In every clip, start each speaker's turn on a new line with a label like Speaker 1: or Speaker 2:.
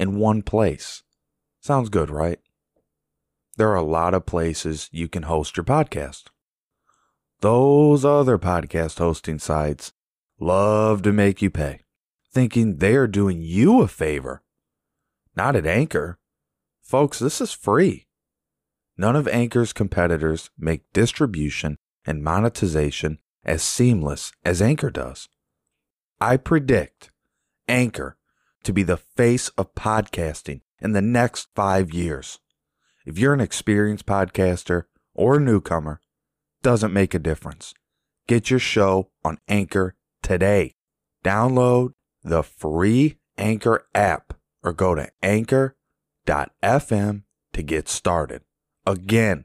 Speaker 1: in one place. Sounds good, right? There are a lot of places you can host your podcast. Those other podcast hosting sites love to make you pay, thinking they're doing you a favor. Not at Anchor. Folks, this is free. None of Anchor's competitors make distribution and monetization as seamless as Anchor does. I predict Anchor to be the face of podcasting in the next five years. If you're an experienced podcaster or a newcomer, doesn't make a difference. Get your show on Anchor today. Download the free Anchor app or go to anchor.fm to get started. Again,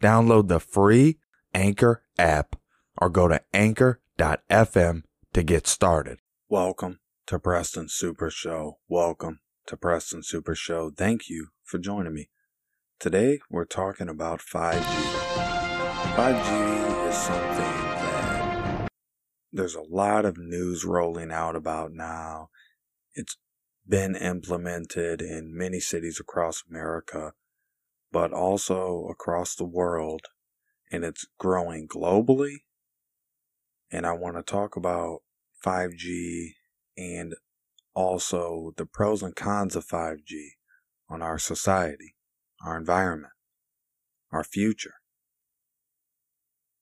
Speaker 1: download the free Anchor app or go to anchor.fm to get started. Welcome to Preston Super Show. Welcome to Preston Super Show. Thank you for joining me. Today we're talking about 5G. 5G is something that there's a lot of news rolling out about now. It's been implemented in many cities across America, but also across the world, and it's growing globally. And I want to talk about 5G and also the pros and cons of 5G on our society, our environment, our future,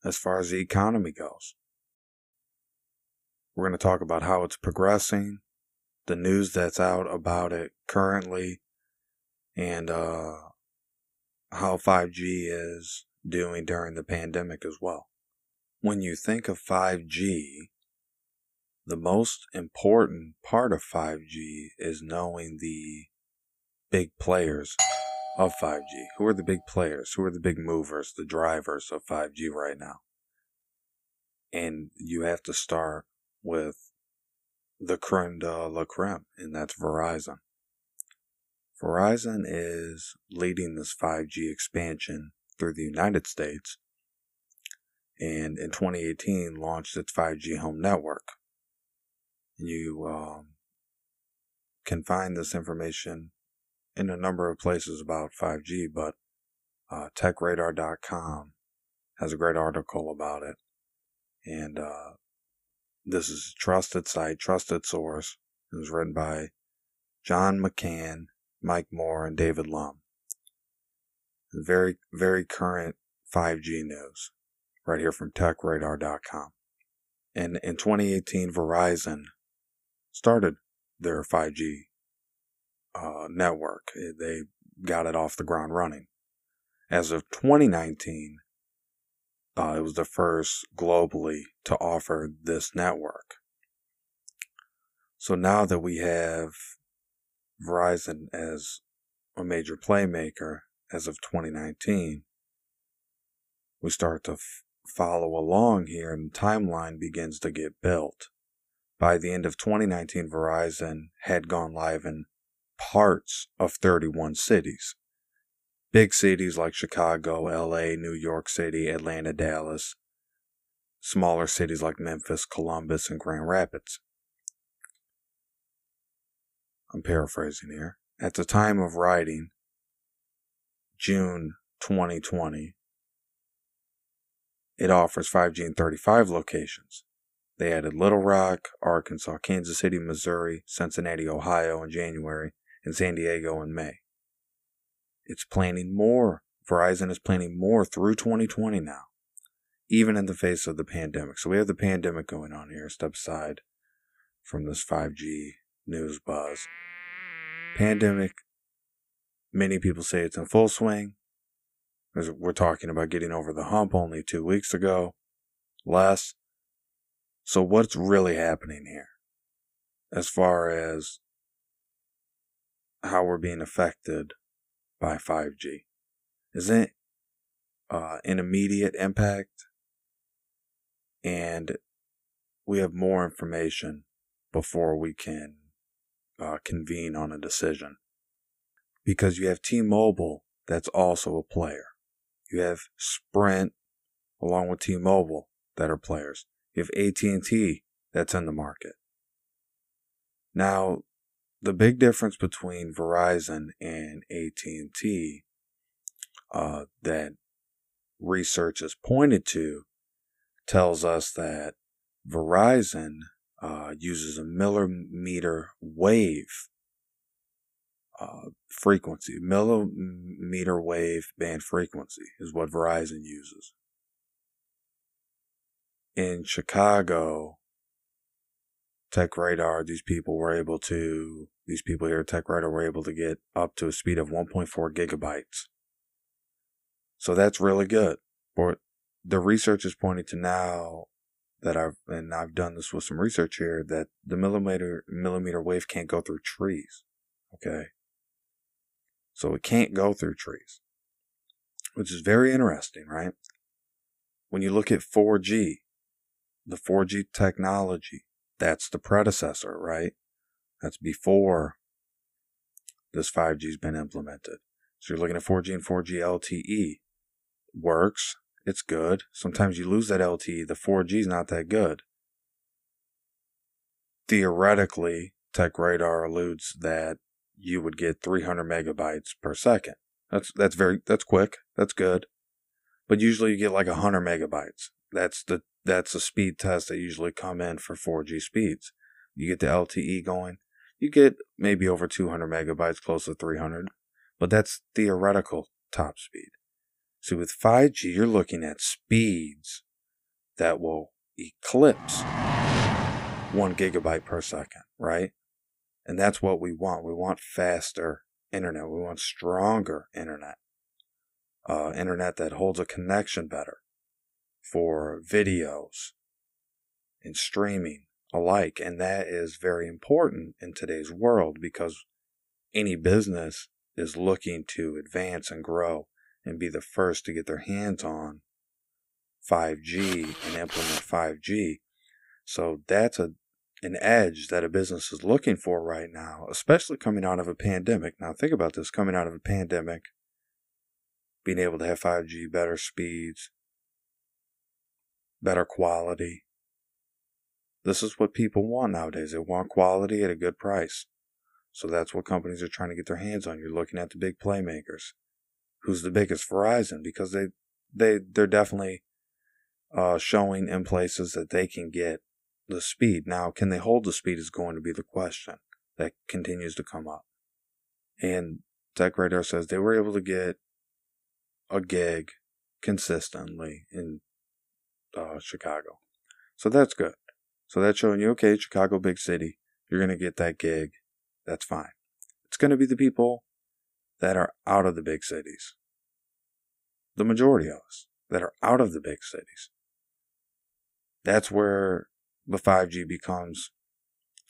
Speaker 1: as far as the economy goes. We're going to talk about how it's progressing, the news that's out about it currently, and uh, how 5G is doing during the pandemic as well. When you think of 5G, the most important part of 5G is knowing the big players of 5G. Who are the big players? Who are the big movers, the drivers of 5G right now? And you have to start with the creme de la creme, and that's Verizon. Verizon is leading this 5G expansion through the United States and in 2018 launched its 5G home network. You um, can find this information in a number of places about 5G, but uh, techradar.com has a great article about it. And uh, this is a trusted site, trusted source. It was written by John McCann, Mike Moore, and David Lumb. Very, very current 5G news right here from techradar.com. And in 2018, Verizon started their 5G uh, network. They got it off the ground running. As of 2019, uh, it was the first globally to offer this network. So now that we have Verizon as a major playmaker as of 2019, we start to f- follow along here and the timeline begins to get built. By the end of 2019, Verizon had gone live in parts of 31 cities. Big cities like Chicago, LA, New York City, Atlanta, Dallas. Smaller cities like Memphis, Columbus, and Grand Rapids. I'm paraphrasing here. At the time of writing, June 2020, it offers 5G in 35 locations. They added Little Rock, Arkansas, Kansas City, Missouri, Cincinnati, Ohio in January, and San Diego in May. It's planning more. Verizon is planning more through 2020 now, even in the face of the pandemic. So we have the pandemic going on here, step aside from this 5G news buzz. Pandemic, many people say it's in full swing. We're talking about getting over the hump only two weeks ago, less. So what's really happening here? As far as how we're being affected by 5G. Is it uh, an immediate impact? And we have more information before we can uh, convene on a decision. Because you have T-Mobile that's also a player. You have Sprint along with T-Mobile that are players. You have AT&T that's in the market. Now, the big difference between Verizon and AT&T uh, that research has pointed to tells us that Verizon uh, uses a millimeter wave uh, frequency. Millimeter wave band frequency is what Verizon uses. In Chicago, Tech Radar, these people were able to, these people here at Tech Radar were able to get up to a speed of 1.4 gigabytes. So that's really good. But the research is pointing to now that I've, and I've done this with some research here, that the millimeter, millimeter wave can't go through trees. Okay. So it can't go through trees, which is very interesting, right? When you look at 4G, the 4G technology, that's the predecessor, right? That's before this 5G's been implemented. So you're looking at 4G and 4G LTE. Works. It's good. Sometimes you lose that LTE. The 4G is not that good. Theoretically, Tech Radar alludes that you would get 300 megabytes per second. That's that's very that's quick. That's good. But usually you get like 100 megabytes. That's the that's a speed test that usually come in for 4G speeds. You get the LTE going, you get maybe over 200 megabytes, close to 300, but that's theoretical top speed. See, with 5G, you're looking at speeds that will eclipse one gigabyte per second, right? And that's what we want. We want faster internet. We want stronger internet. Uh, internet that holds a connection better for videos and streaming alike. And that is very important in today's world because any business is looking to advance and grow and be the first to get their hands on 5G and implement 5G. So that's a an edge that a business is looking for right now, especially coming out of a pandemic. Now, think about this coming out of a pandemic, being able to have 5G, better speeds, better quality. This is what people want nowadays. They want quality at a good price. So that's what companies are trying to get their hands on. You're looking at the big playmakers. Who's the biggest? Verizon, because they, they, they're definitely, uh, showing in places that they can get the speed. Now, can they hold the speed is going to be the question that continues to come up. And Tech Radar says they were able to get a gig consistently in uh, Chicago. So that's good. So that's showing you, okay, Chicago, big city, you're going to get that gig. That's fine. It's going to be the people that are out of the big cities. The majority of us that are out of the big cities. That's where the 5G becomes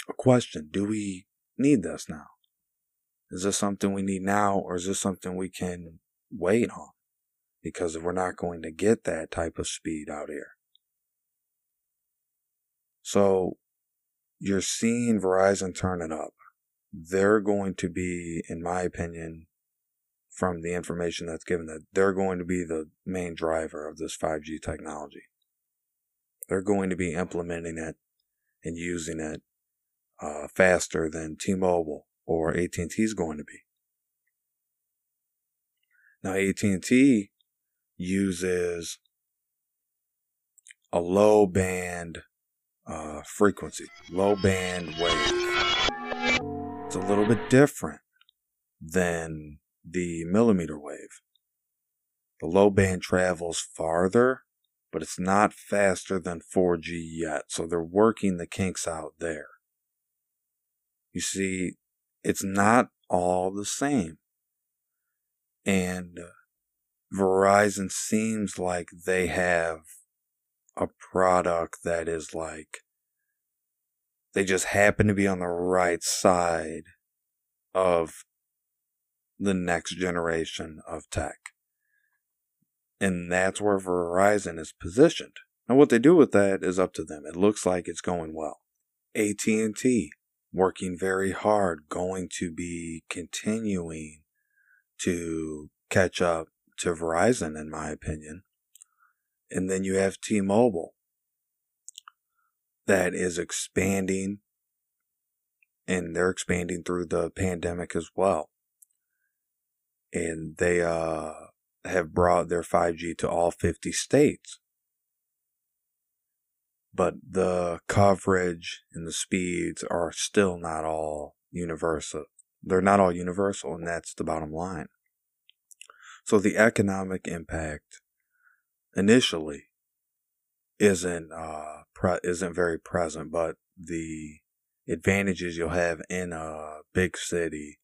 Speaker 1: a question. Do we need this now? Is this something we need now or is this something we can wait on? Because we're not going to get that type of speed out here. So you're seeing Verizon turn it up. They're going to be, in my opinion, from the information that's given, that they're going to be the main driver of this 5G technology. They're going to be implementing it and using it uh, faster than T-Mobile or AT&T is going to be. Now AT&T uses a low band uh, frequency, low band wave. It's a little bit different than the millimeter wave. The low band travels farther but it's not faster than 4G yet. So they're working the kinks out there. You see, it's not all the same. And Verizon seems like they have a product that is like, they just happen to be on the right side of the next generation of tech. And that's where Verizon is positioned. Now what they do with that is up to them. It looks like it's going well. AT&T working very hard, going to be continuing to catch up to Verizon, in my opinion. And then you have T Mobile that is expanding, and they're expanding through the pandemic as well. And they uh, have brought their 5G to all 50 states but the coverage and the speeds are still not all universal. They're not all universal, and that's the bottom line. So the economic impact initially isn't uh pre- isn't very present, but the advantages you'll have in a big city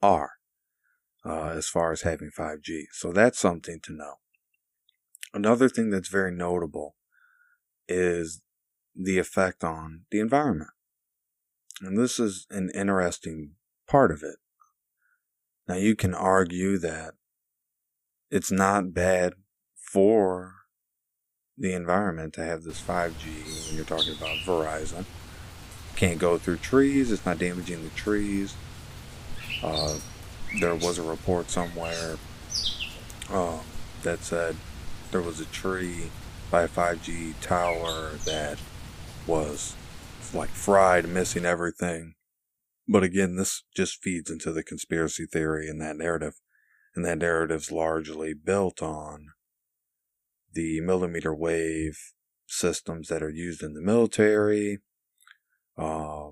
Speaker 1: are uh, as far as having 5G. So that's something to know. Another thing that's very notable is the effect on the environment. And this is an interesting part of it. Now, you can argue that it's not bad for the environment to have this 5G when you're talking about Verizon. Can't go through trees, it's not damaging the trees. Uh, there was a report somewhere uh, that said there was a tree by a 5G tower that was like fried, missing everything. But again, this just feeds into the conspiracy theory and that narrative. And that narrative's largely built on the millimeter wave systems that are used in the military, uh,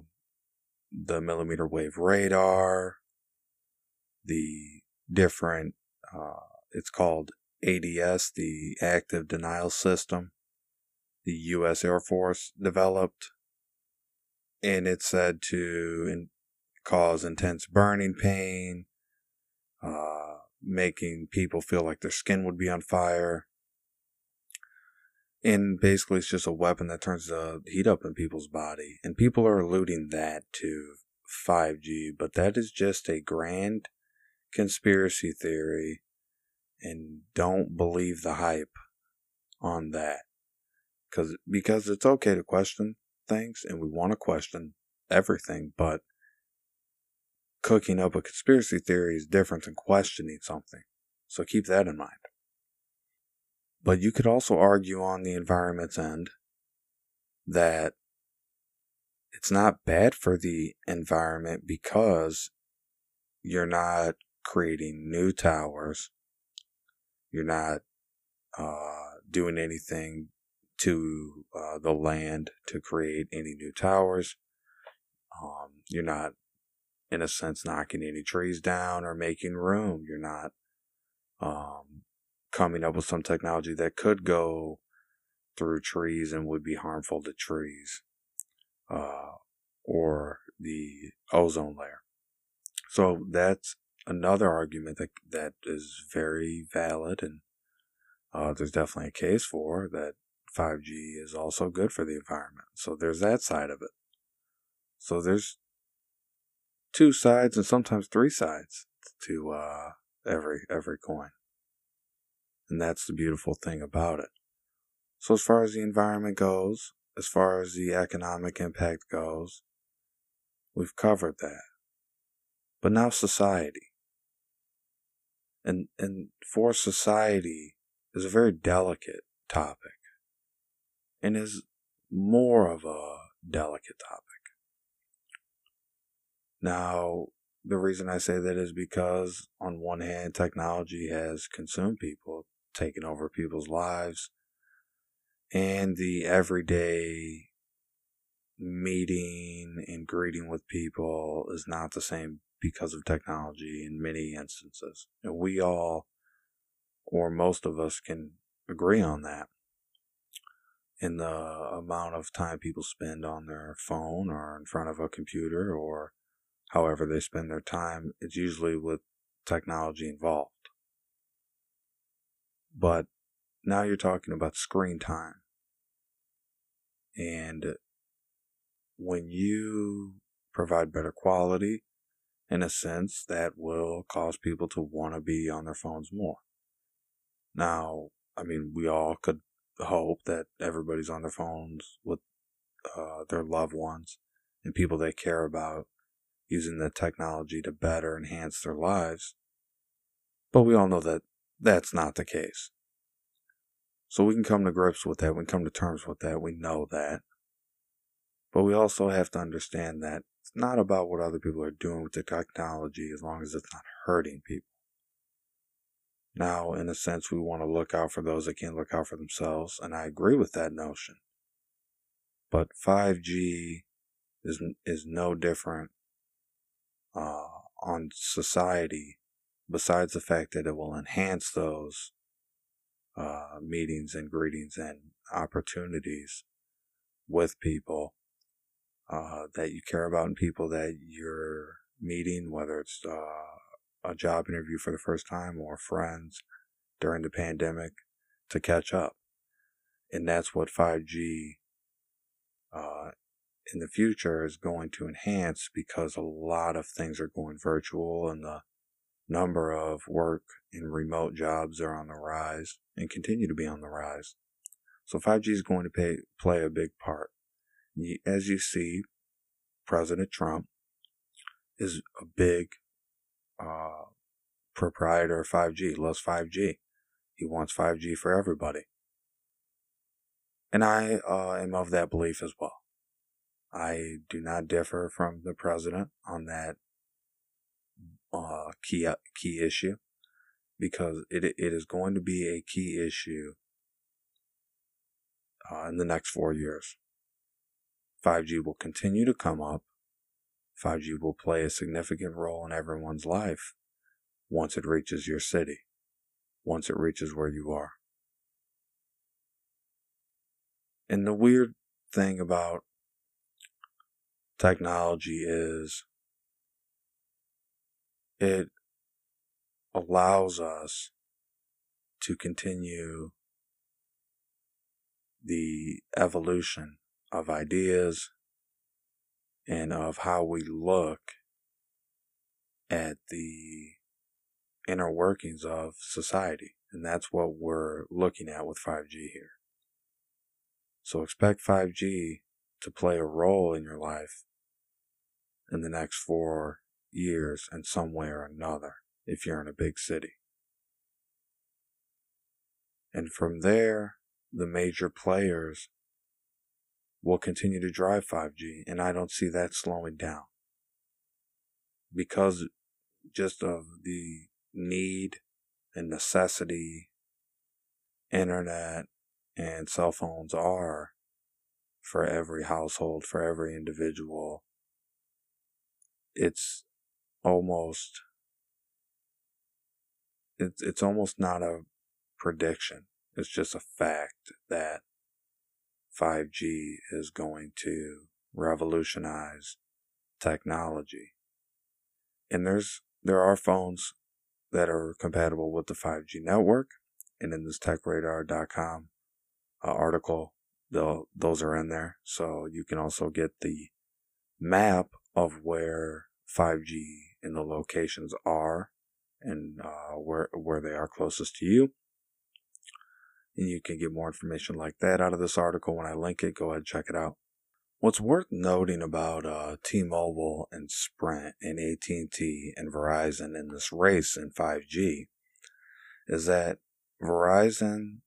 Speaker 1: the millimeter wave radar, the different, uh, it's called ADS, the active denial system the U.S. Air Force developed. And it's said to in- cause intense burning pain, uh, making people feel like their skin would be on fire. And basically, it's just a weapon that turns the heat up in people's body. And people are alluding that to 5G, but that is just a grand conspiracy theory. And don't believe the hype on that. Cause, because it's okay to question things and we want to question everything, but cooking up a conspiracy theory is different than questioning something. So keep that in mind. But you could also argue on the environment's end that it's not bad for the environment because you're not creating new towers. You're not uh, doing anything to uh, the land to create any new towers. Um, you're not, in a sense, knocking any trees down or making room. You're not um, coming up with some technology that could go through trees and would be harmful to trees uh, or the ozone layer. So that's another argument that that is very valid and uh, there's definitely a case for that 5G is also good for the environment. So there's that side of it. So there's two sides and sometimes three sides to uh, every every coin. And that's the beautiful thing about it. So as far as the environment goes, as far as the economic impact goes, we've covered that. But now society. And and for society is a very delicate topic and is more of a delicate topic. Now, the reason I say that is because, on one hand, technology has consumed people, taken over people's lives, and the everyday meeting and greeting with people is not the same because of technology in many instances. And we all, or most of us, can agree on that in the amount of time people spend on their phone or in front of a computer or however they spend their time, it's usually with technology involved. But now you're talking about screen time. And when you provide better quality in a sense, that will cause people to want to be on their phones more. Now, I mean, we all could hope that everybody's on their phones with uh, their loved ones and people they care about using the technology to better enhance their lives. But we all know that that's not the case. So we can come to grips with that. We come to terms with that. We know that. But we also have to understand that it's not about what other people are doing with the technology as long as it's not hurting people. Now, in a sense, we want to look out for those that can't look out for themselves, and I agree with that notion. But 5G is is no different uh, on society, besides the fact that it will enhance those uh, meetings and greetings and opportunities with people uh, that you care about and people that you're meeting, whether it's uh, a job interview for the first time or friends during the pandemic to catch up. And that's what 5G uh, in the future is going to enhance because a lot of things are going virtual and the number of work and remote jobs are on the rise and continue to be on the rise. So 5G is going to pay, play a big part. As you see, President Trump is a big uh, proprietor of 5G, loves 5G. He wants 5G for everybody. And I uh, am of that belief as well. I do not differ from the president on that uh, key key issue because it it is going to be a key issue uh, in the next four years. 5G will continue to come up. 5G will play a significant role in everyone's life once it reaches your city, once it reaches where you are. And the weird thing about technology is it allows us to continue the evolution of ideas and of how we look at the inner workings of society. And that's what we're looking at with 5G here. So expect 5G to play a role in your life in the next four years in some way or another if you're in a big city. And from there, the major players will continue to drive 5G, and I don't see that slowing down. Because just of the need and necessity internet and cell phones are for every household, for every individual, it's almost it's it's almost not a prediction. It's just a fact that 5G is going to revolutionize technology. And there's there are phones that are compatible with the 5G network. And in this techradar.com uh, article, those are in there. So you can also get the map of where 5G in the locations are and uh, where where they are closest to you. And you can get more information like that out of this article when I link it. Go ahead and check it out. What's worth noting about uh, T-Mobile and Sprint and AT&T and Verizon in this race in 5G is that Verizon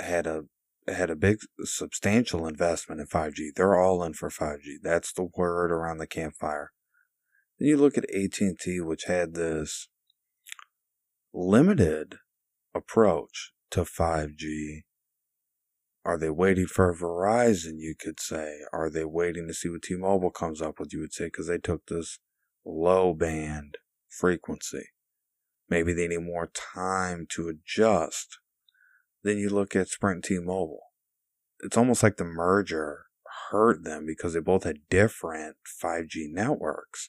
Speaker 1: had a had a big substantial investment in 5G. They're all in for 5G. That's the word around the campfire. Then you look at AT&T which had this limited approach to 5G? Are they waiting for Verizon, you could say? Are they waiting to see what T Mobile comes up with, you would say, because they took this low band frequency? Maybe they need more time to adjust. Then you look at Sprint T Mobile. It's almost like the merger hurt them because they both had different 5G networks.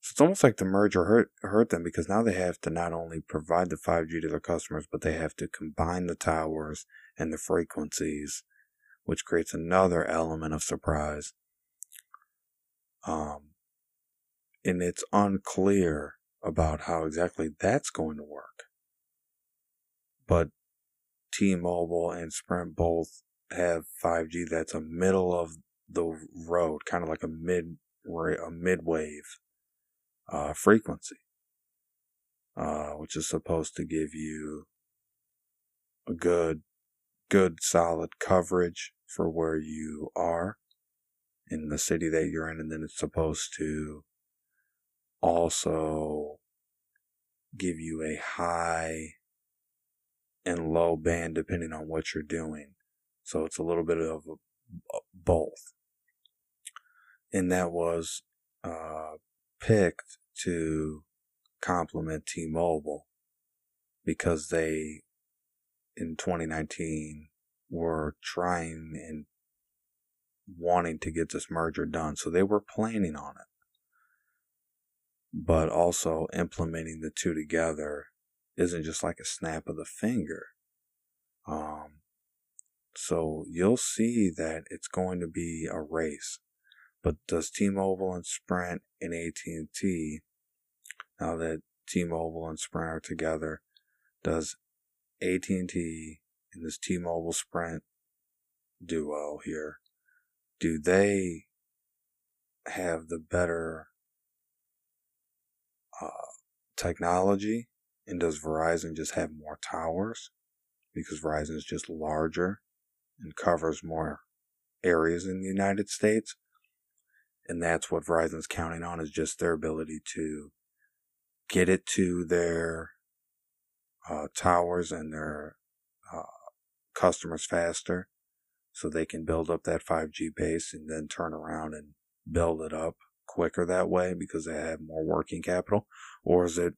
Speaker 1: So it's almost like the merger hurt hurt them because now they have to not only provide the 5G to their customers, but they have to combine the towers and the frequencies, which creates another element of surprise. Um, and it's unclear about how exactly that's going to work. But T-Mobile and Sprint both have 5G that's a middle of the road, kind of like a mid a mid wave uh, frequency, uh, which is supposed to give you a good, good solid coverage for where you are in the city that you're in, and then it's supposed to also give you a high and low band depending on what you're doing. So it's a little bit of a, both. And that was uh, picked to complement T-Mobile because they, in 2019, were trying and wanting to get this merger done. So they were planning on it. But also implementing the two together isn't just like a snap of the finger. Um, so you'll see that it's going to be a race. But does T-Mobile and Sprint and AT&T, now that T-Mobile and Sprint are together, does AT&T and this T-Mobile Sprint duo here, do they have the better uh, technology? And does Verizon just have more towers? Because Verizon is just larger and covers more areas in the United States. And that's what Verizon's counting on is just their ability to get it to their uh, towers and their uh, customers faster so they can build up that 5G base and then turn around and build it up quicker that way because they have more working capital? Or is it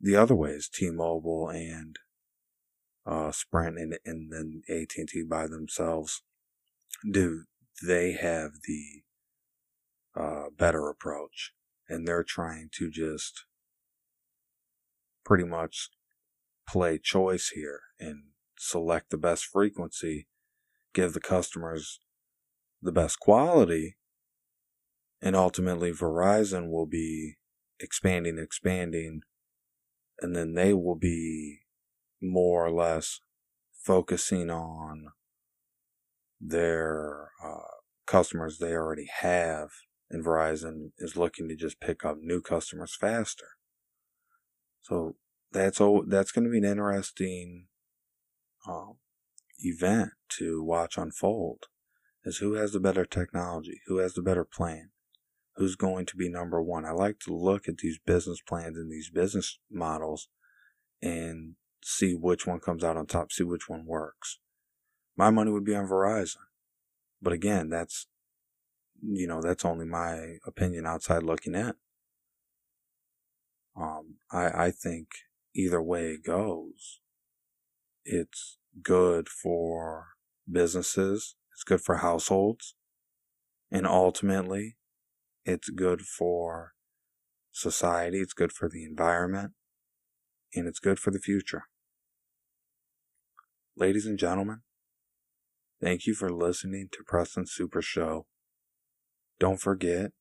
Speaker 1: the other way is T-Mobile and uh, Sprint and, and then AT&T by themselves? Do they have the uh, better approach? And they're trying to just pretty much play choice here and select the best frequency give the customers the best quality. And ultimately, Verizon will be expanding, expanding, and then they will be more or less focusing on their uh, customers they already have, and Verizon is looking to just pick up new customers faster. So that's all. that's going to be an interesting um, event to watch unfold is who has the better technology, who has the better plan, who's going to be number one. I like to look at these business plans and these business models and see which one comes out on top, see which one works. My money would be on Verizon. But again, that's, you know, that's only my opinion outside looking in. Um, I, I think either way it goes, it's good for businesses, it's good for households, and ultimately, it's good for society, it's good for the environment, and it's good for the future. Ladies and gentlemen, thank you for listening to Preston Super Show. Don't forget,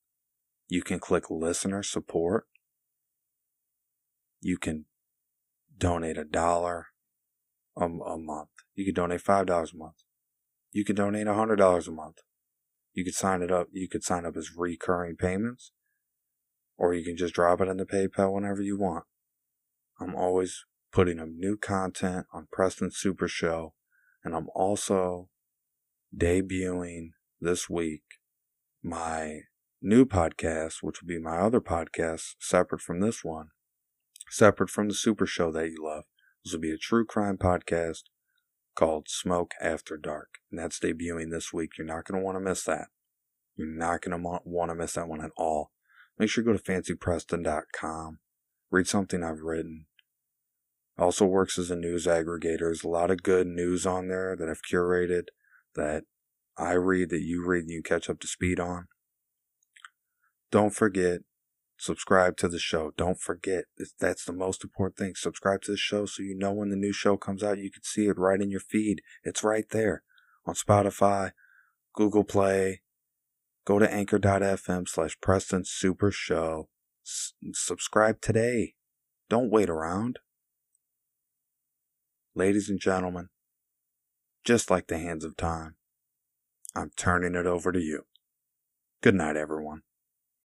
Speaker 1: you can click listener support. You can donate a dollar, a, a month. You could donate five dollars a month. You could donate a hundred dollars a month. You could sign it up. You could sign up as recurring payments, or you can just drop it into PayPal whenever you want. I'm always putting up new content on Preston Super Show, and I'm also debuting this week my new podcast, which will be my other podcast separate from this one, separate from the Super Show that you love. This will be a true crime podcast called Smoke After Dark, and that's debuting this week. You're not going to want to miss that. You're not going to want to miss that one at all. Make sure you go to fancypreston.com, read something I've written. Also works as a news aggregator. There's a lot of good news on there that I've curated that I read, that you read, and you catch up to speed on. Don't forget, subscribe to the show. Don't forget, that's the most important thing. Subscribe to the show so you know when the new show comes out. You can see it right in your feed. It's right there on Spotify, Google Play. Go to anchor.fm slash Preston Super Show. S- subscribe today. Don't wait around. Ladies and gentlemen, just like the hands of time, I'm turning it over to you. Good night, everyone.